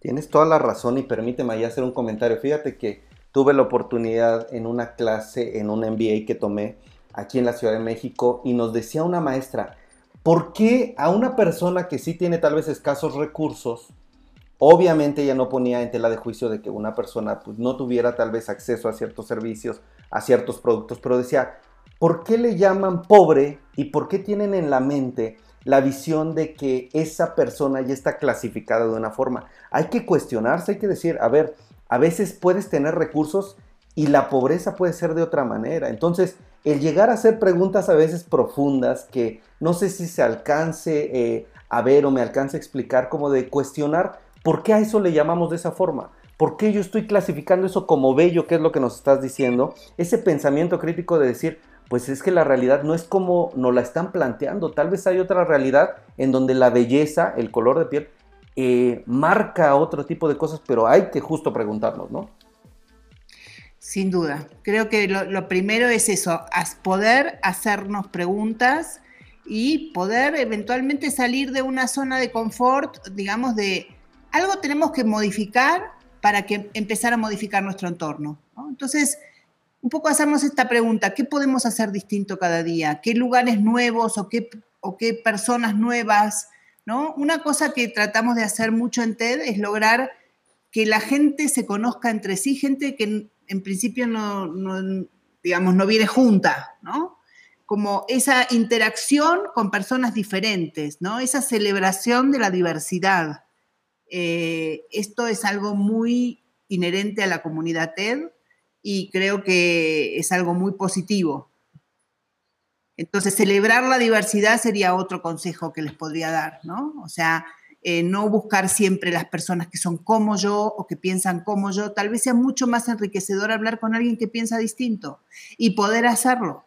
Tienes toda la razón y permíteme ahí hacer un comentario. Fíjate que tuve la oportunidad en una clase, en un MBA que tomé aquí en la Ciudad de México y nos decía una maestra, ¿por qué a una persona que sí tiene tal vez escasos recursos, obviamente ella no ponía en tela de juicio de que una persona pues, no tuviera tal vez acceso a ciertos servicios, a ciertos productos, pero decía, ¿por qué le llaman pobre y por qué tienen en la mente la visión de que esa persona ya está clasificada de una forma? Hay que cuestionarse, hay que decir, a ver, a veces puedes tener recursos y la pobreza puede ser de otra manera. Entonces, el llegar a hacer preguntas a veces profundas que no sé si se alcance eh, a ver o me alcance a explicar, como de cuestionar por qué a eso le llamamos de esa forma. ¿Por qué yo estoy clasificando eso como bello, que es lo que nos estás diciendo? Ese pensamiento crítico de decir, pues es que la realidad no es como nos la están planteando. Tal vez hay otra realidad en donde la belleza, el color de piel, eh, marca otro tipo de cosas, pero hay que justo preguntarnos, ¿no? Sin duda. Creo que lo, primero es eso, poder hacernos preguntas y poder eventualmente salir de una zona de confort, digamos, de algo tenemos que modificar para que empezar a modificar nuestro entorno. Entonces, un poco hacernos esta pregunta, ¿qué podemos hacer distinto cada día? ¿Qué lugares nuevos o qué, o qué personas nuevas? ¿No? Una cosa que tratamos de hacer mucho en TED es lograr que la gente se conozca entre sí, gente que en principio no, digamos, no viene junta, ¿no? Como esa interacción con personas diferentes, ¿no? Esa celebración de la diversidad. Eh, esto es algo muy inherente a la comunidad TED y creo que es algo muy positivo. Entonces, celebrar la diversidad sería otro consejo que les podría dar, ¿no? O sea, eh, no buscar siempre las personas que son como yo o que piensan como yo. Tal vez sea mucho más enriquecedor hablar con alguien que piensa distinto y poder hacerlo.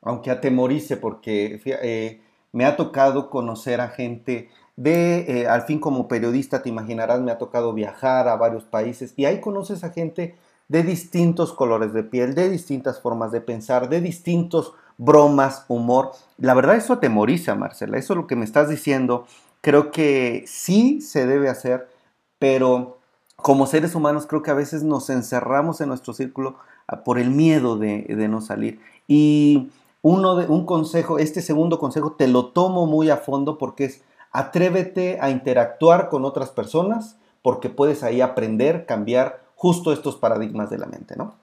Aunque atemorice, porque eh, me ha tocado conocer a gente de, eh, al fin como periodista, te imaginarás, me ha tocado viajar a varios países y ahí conoces a gente de distintos colores de piel, de distintas formas de pensar, de distintos bromas, humor. La verdad eso atemoriza, Marcela, eso es lo que me estás diciendo Creo que sí se debe hacer, pero como seres humanos creo que a veces nos encerramos en nuestro círculo ah, por el miedo de, no salir. Y uno de, un consejo, este segundo consejo te lo tomo muy a fondo porque es atrévete a interactuar con otras personas porque puedes ahí aprender, cambiar justo estos paradigmas de la mente, ¿no?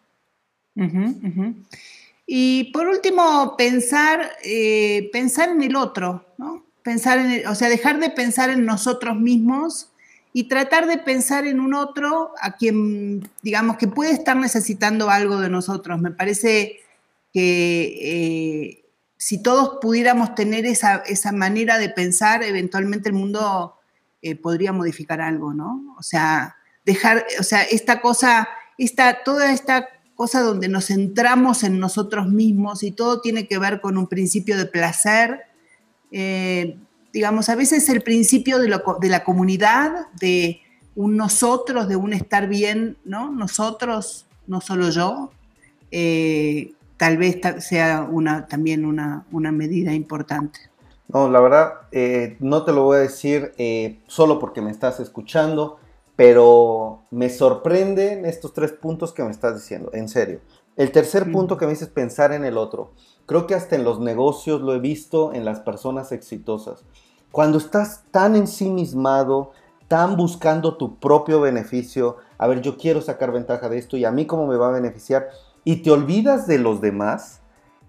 Y por último, pensar, eh, pensar en el otro, ¿no? pensar en, o sea, dejar de pensar en nosotros mismos y tratar de pensar en un otro a quien, digamos, que puede estar necesitando algo de nosotros. Me parece que eh, si todos pudiéramos tener esa, manera de pensar, eventualmente el mundo eh, podría modificar algo, ¿no? O sea, dejar, o sea, esta cosa, esta, toda esta cosa donde nos centramos en nosotros mismos y todo tiene que ver con un principio de placer, eh, digamos, a veces el principio de, la comunidad, de un nosotros, de un estar bien, ¿no? Nosotros, no solo yo, eh, tal vez sea una, también una, medida importante. No, la verdad, eh, no te lo voy a decir solo porque me estás escuchando, pero me sorprenden estos tres puntos que me estás diciendo, en serio. El tercer punto que me dices pensar en el otro. Creo que hasta en los negocios lo he visto en las personas exitosas. Cuando estás tan ensimismado, tan buscando tu propio beneficio, a ver, yo quiero sacar ventaja de esto y a mí cómo me va a beneficiar, y te olvidas de los demás,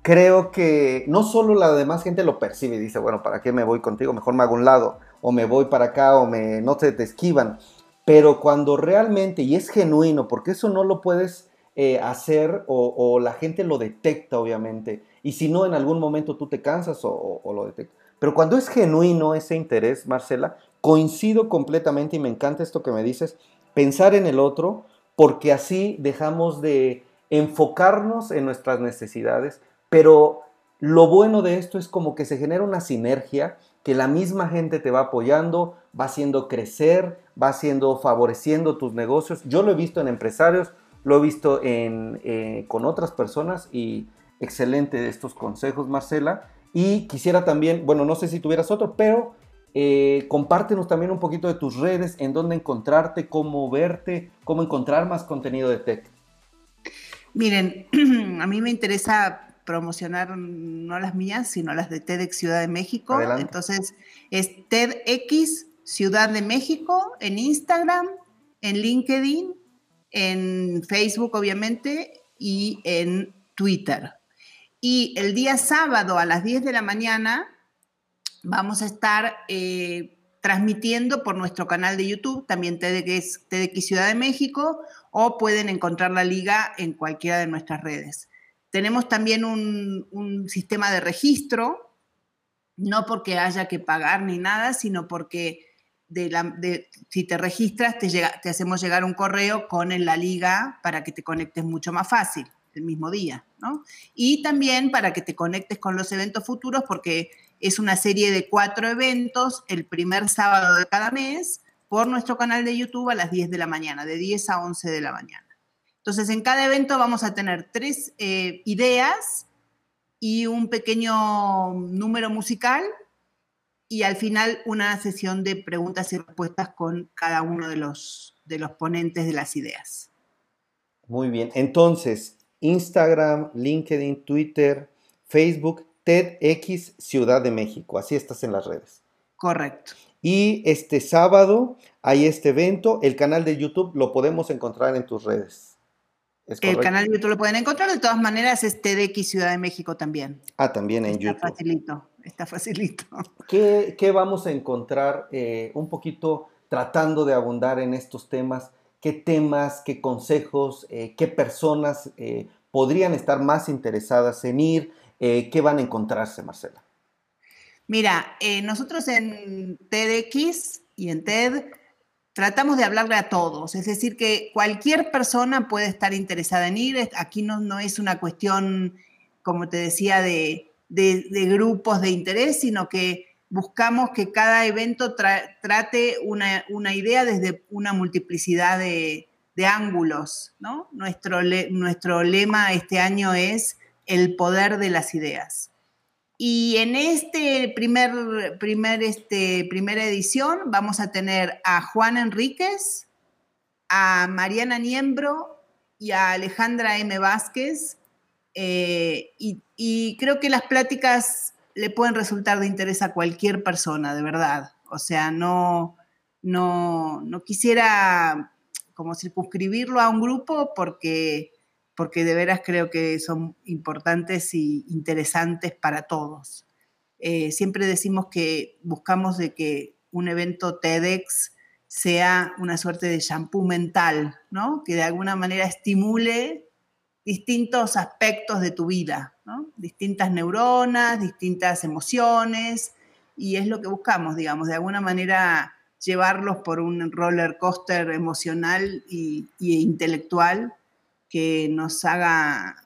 creo que no solo la demás gente lo percibe y dice, bueno, ¿para qué me voy contigo? Mejor me hago un lado. o me voy para acá o me, no te esquivan. Pero cuando realmente, y es genuino, porque eso no lo puedes eh, hacer o, la gente lo detecta, obviamente, y si no, en algún momento tú te cansas o, lo detectas. Pero cuando es genuino ese interés, Marcela, coincido completamente y me encanta esto que me dices, pensar en el otro, porque así dejamos de enfocarnos en nuestras necesidades, pero lo bueno de esto es como que se genera una sinergia que la misma gente te va apoyando, va haciendo crecer, va haciendo, favoreciendo tus negocios. Yo lo he visto en empresarios, lo he visto en, eh, con otras personas y excelente estos consejos, Marcela. Y quisiera también, bueno, no sé si tuvieras otro, pero eh, compártenos también un poquito de tus redes, en dónde encontrarte, cómo verte, cómo encontrar más contenido de tech. Miren, a mí me interesa promocionar no las mías, sino las de TEDx Ciudad de México. Entonces, es TEDx Ciudad de México en Instagram, en LinkedIn, en Facebook, obviamente, y en Twitter. Y el día sábado a las 10 de la mañana vamos a estar eh, transmitiendo por nuestro canal de YouTube, también TEDx Ciudad de México, o pueden encontrar la liga en cualquiera de nuestras redes. Tenemos también un, sistema de registro, no porque haya que pagar ni nada, sino porque si te registras te, te hacemos llegar un correo con la liga para que te conectes mucho más fácil el mismo día, ¿no? Y también para que te conectes con los eventos futuros porque es una serie de cuatro eventos el primer sábado de cada mes por nuestro canal de YouTube a las 10 de la mañana, de 10 a 11 de la mañana. Entonces, en cada evento vamos a tener tres eh, ideas y un pequeño número musical y al final una sesión de preguntas y respuestas con cada uno de los, de los ponentes de las ideas. Muy bien, entonces Instagram, LinkedIn, Twitter, Facebook, TEDx Ciudad de México, así estás en las redes. Correcto. Y este sábado hay este evento, el canal de YouTube lo podemos encontrar en tus redes el canal de YouTube lo pueden encontrar, de todas maneras es TDX Ciudad de México también. Ah, también en está YouTube. Facilito, está facilito. ¿Qué, qué vamos a encontrar eh, un poquito tratando de abundar en estos temas? ¿Qué temas, qué consejos, eh, qué personas eh, podrían estar más interesadas en ir? ¿Qué van a encontrarse, Marcela? Mira, nosotros en TDX y en TED tratamos de hablarle a todos, es decir, que cualquier persona puede estar interesada en ir, aquí no, no es una cuestión, como te decía, de, grupos de interés, sino que buscamos que cada evento trate una, idea desde una multiplicidad de, ángulos. ¿no? Nuestro, nuestro lema este año es el poder de las ideas. Y en este primer, primer, este, primera edición vamos a tener a Juan Enríquez, a Mariana Niembro y a Alejandra M. Vázquez. Eh, y, creo que las pláticas le pueden resultar de interés a cualquier persona, de verdad. O sea, no, no, no quisiera como circunscribirlo a un grupo porque porque de veras creo que son importantes y interesantes para todos. Eh, siempre decimos que buscamos de que un evento TEDx sea una suerte de shampoo mental, ¿no? que de alguna manera estimule distintos aspectos de tu vida, distintas neuronas, distintas emociones, y es lo que buscamos, digamos, de alguna manera llevarlos por un roller coaster emocional e intelectual que nos haga,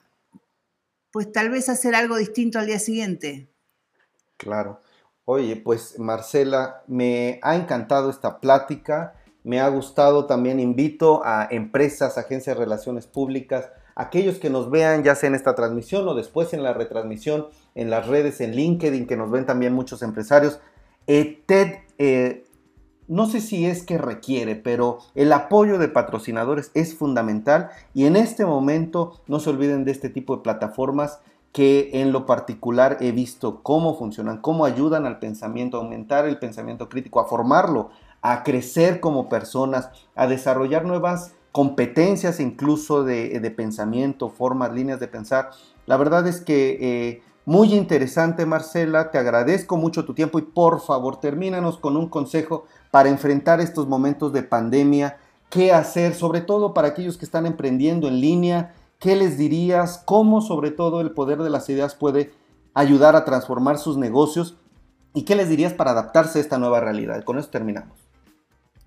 pues tal vez hacer algo distinto al día siguiente. Claro. Oye, pues Marcela, me ha encantado esta plática, me ha gustado también, invito a empresas, agencias de relaciones públicas, aquellos que nos vean ya sea en esta transmisión o después en la retransmisión, en las redes, en LinkedIn, que nos ven también muchos empresarios. Eh, TED eh, no sé si es que requiere, pero el apoyo de patrocinadores es fundamental y en este momento no se olviden de este tipo de plataformas que en lo particular he visto cómo funcionan, cómo ayudan al pensamiento, a aumentar el pensamiento crítico, a formarlo, a crecer como personas, a desarrollar nuevas competencias incluso de, pensamiento, formas, líneas de pensar. La verdad es que eh, Muy interesante, Marcela. Te agradezco mucho tu tiempo y por favor, termínanos con un consejo para enfrentar estos momentos de pandemia. ¿Qué hacer? Sobre todo para aquellos que están emprendiendo en línea. ¿Qué les dirías? ¿Cómo sobre todo el poder de las ideas puede ayudar a transformar sus negocios? ¿Y qué les dirías para adaptarse a esta nueva realidad? Con eso terminamos.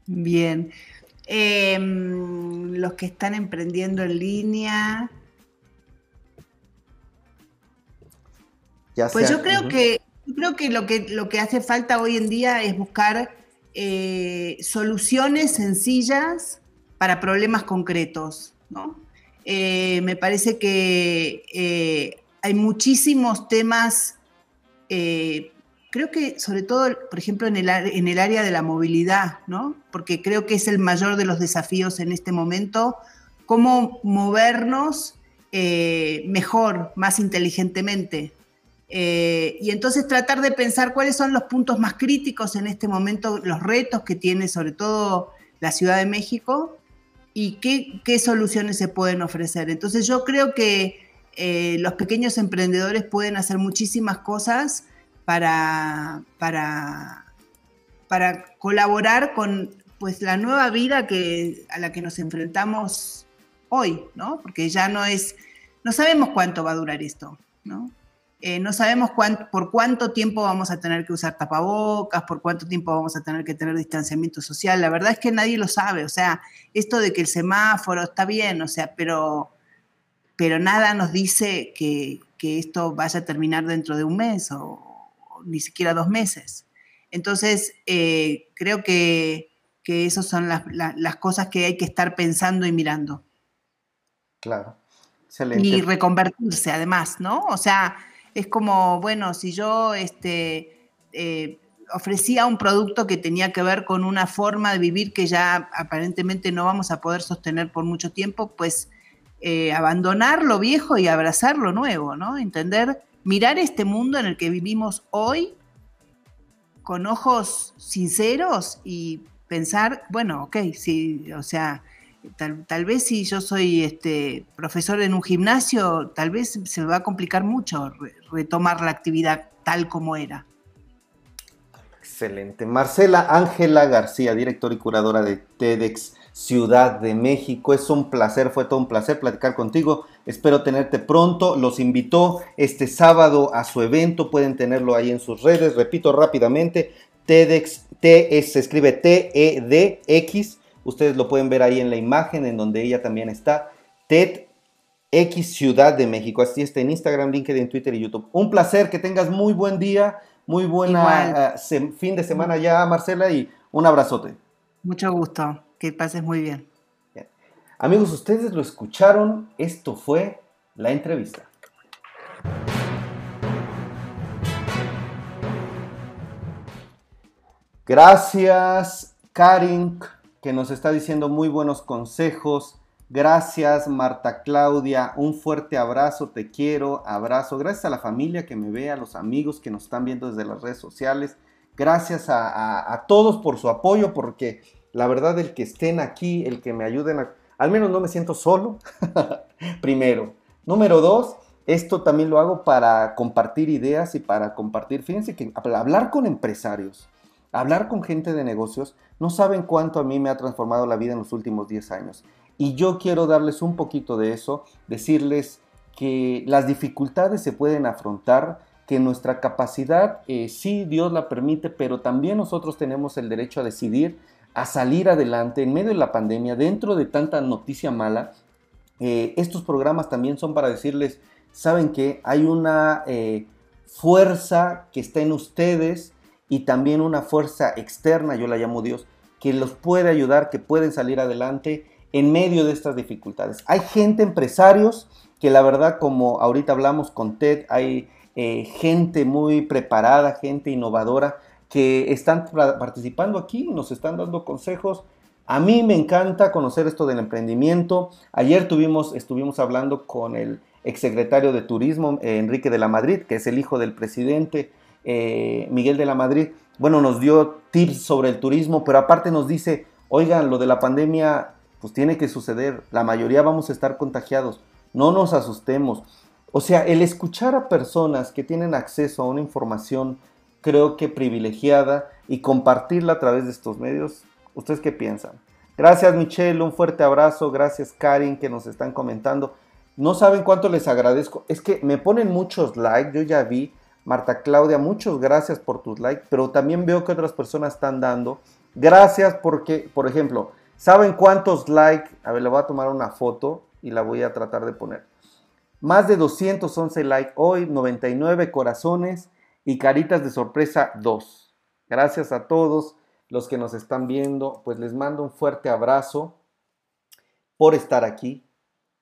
Bien. Em, los que están emprendiendo en línea. pues yo creo que creo que lo que lo que hace falta hoy en día es buscar eh, soluciones sencillas para problemas concretos, eh, me parece que eh, hay muchísimos temas creo que sobre todo, por ejemplo, en el, en el área de la movilidad, ¿no? Porque creo que es el mayor de los desafíos en este momento, cómo movernos eh, mejor, más inteligentemente. Eh, y entonces tratar de pensar cuáles son los puntos más críticos en este momento, los retos que tiene sobre todo la Ciudad de México y qué, soluciones se pueden ofrecer. Entonces yo creo que eh, los pequeños emprendedores pueden hacer muchísimas cosas para, para, para colaborar con pues, la nueva vida que, a la que nos enfrentamos hoy, ¿no? Porque ya no es, no sabemos cuánto va a durar esto, ¿no? Eh, no sabemos por cuánto tiempo vamos a tener que usar tapabocas, por cuánto tiempo vamos a tener que tener distanciamiento social. La verdad es que nadie lo sabe. O sea, esto de que el semáforo está bien, o sea, pero, pero nada nos dice que, que esto vaya a terminar dentro de un mes o, ni siquiera dos meses. Entonces, eh, creo que, que esas son las, cosas que hay que estar pensando y mirando. Claro. Excelente. Y reconvertirse además, ¿no? O sea, es como, bueno, si yo este, eh, ofrecía un producto que tenía que ver con una forma de vivir que ya aparentemente no vamos a poder sostener por mucho tiempo, pues eh, abandonar lo viejo y abrazar lo nuevo, ¿no? Entender mirar este mundo en el que vivimos hoy con ojos sinceros y pensar, bueno, ok, sí, o sea, tal, vez si yo soy este, profesor en un gimnasio, tal vez se me va a complicar mucho retomar la actividad tal como era. Excelente. Marcela Ángela García, directora y curadora de TEDx Ciudad de México. Es un placer, fue todo un placer platicar contigo. Espero tenerte pronto. Los invitó este sábado a su evento. Pueden tenerlo ahí en sus redes. Repito rápidamente. TEDx, T se escribe T-E-D-X. Ustedes lo pueden ver ahí en la imagen en donde ella también está. TEDx Ciudad de México. Así está en Instagram, LinkedIn, Twitter y YouTube. Un placer, que tengas muy buen día, muy buena eh, fin de semana ya, Marcela, y un abrazote. Mucho gusto. Que pases muy bien. Amigos, ustedes lo escucharon. Esto fue la entrevista. Gracias, Karin, que nos está diciendo muy buenos consejos. Gracias, Marta Claudia. Un fuerte abrazo, te quiero, abrazo. Gracias a la familia que me ve, a los amigos que nos están viendo desde las redes sociales. Gracias a, a todos por su apoyo, porque la verdad, el que estén aquí, el que me ayuden. Al menos no me siento solo, primero. Número dos, esto también lo hago para compartir ideas y para compartir, fíjense que hablar con empresarios, hablar con gente de negocios, no saben cuánto a mí me ha transformado la vida en los últimos 10 años. Y yo quiero darles un poquito de eso, decirles que las dificultades se pueden afrontar, que nuestra capacidad, eh, sí, Dios la permite, pero también nosotros tenemos el derecho a decidir a salir adelante en medio de la pandemia, dentro de tanta noticia mala. Eh, estos programas también son para decirles, saben que hay una eh, fuerza que está en ustedes y también una fuerza externa, yo la llamo Dios, que los puede ayudar, que pueden salir adelante en medio de estas dificultades. Hay gente, empresarios, que la verdad, como ahorita hablamos con Ted, hay eh, gente muy preparada, gente innovadora, que están participando aquí, nos están dando consejos. A mí me encanta conocer esto del emprendimiento. Ayer tuvimos, estuvimos hablando con el exsecretario de Turismo, eh, Enrique de la Madrid, que es el hijo del presidente eh, Miguel de la Madrid. Bueno, nos dio tips sobre el turismo, pero aparte nos dice, oigan, lo de la pandemia, pues tiene que suceder. La mayoría vamos a estar contagiados. No nos asustemos. O sea, el escuchar a personas que tienen acceso a una información, creo que privilegiada, y compartirla a través de estos medios, ¿ustedes qué piensan? Gracias Michelle, un fuerte abrazo, gracias Karin que nos están comentando. No saben cuánto les agradezco, es que me ponen muchos likes, yo ya vi, Marta Claudia, muchas gracias por tus likes, pero también veo que otras personas están dando. Gracias porque, por ejemplo, ¿saben cuántos likes? A ver, le voy a tomar una foto y la voy a tratar de poner. Más de 211 likes hoy, 99 corazones y caritas de sorpresa 2. Gracias a todos los que nos están viendo, pues les mando un fuerte abrazo por estar aquí.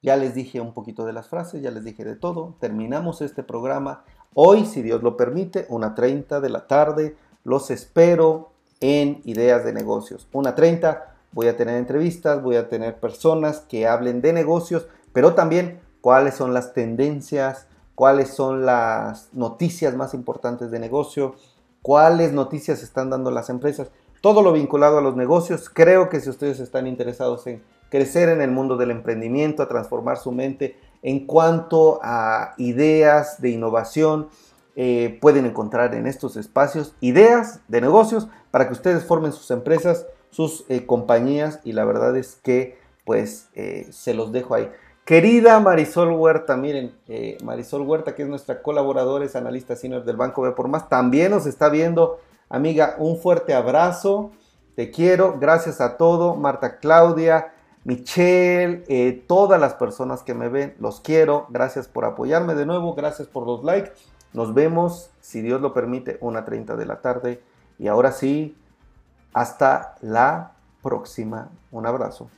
Ya les dije un poquito de las frases, ya les dije de todo. Terminamos este programa hoy, si Dios lo permite, una 30 de la tarde. Los espero en Ideas de Negocios. Una 30, voy a tener entrevistas, voy a tener personas que hablen de negocios, pero también cuáles son las tendencias, cuáles son las noticias más importantes de negocio, cuáles noticias están dando las empresas, todo lo vinculado a los negocios. Creo que si ustedes están interesados en crecer en el mundo del emprendimiento, a transformar su mente en cuanto a ideas de innovación, eh, pueden encontrar en estos espacios ideas de negocios para que ustedes formen sus empresas, sus eh, compañías y la verdad es que pues eh, se los dejo ahí. Querida Marisol Huerta, miren, Marisol Huerta, que es nuestra colaboradora, es analista senior del Banco B por Más, también nos está viendo. Amiga, un fuerte abrazo, te quiero, gracias a todo. Marta Claudia, Michelle, eh, todas las personas que me ven, los quiero. Gracias por apoyarme de nuevo, gracias por los likes. Nos vemos, si Dios lo permite, una 30 de la tarde. Y ahora sí, hasta la próxima. Un abrazo.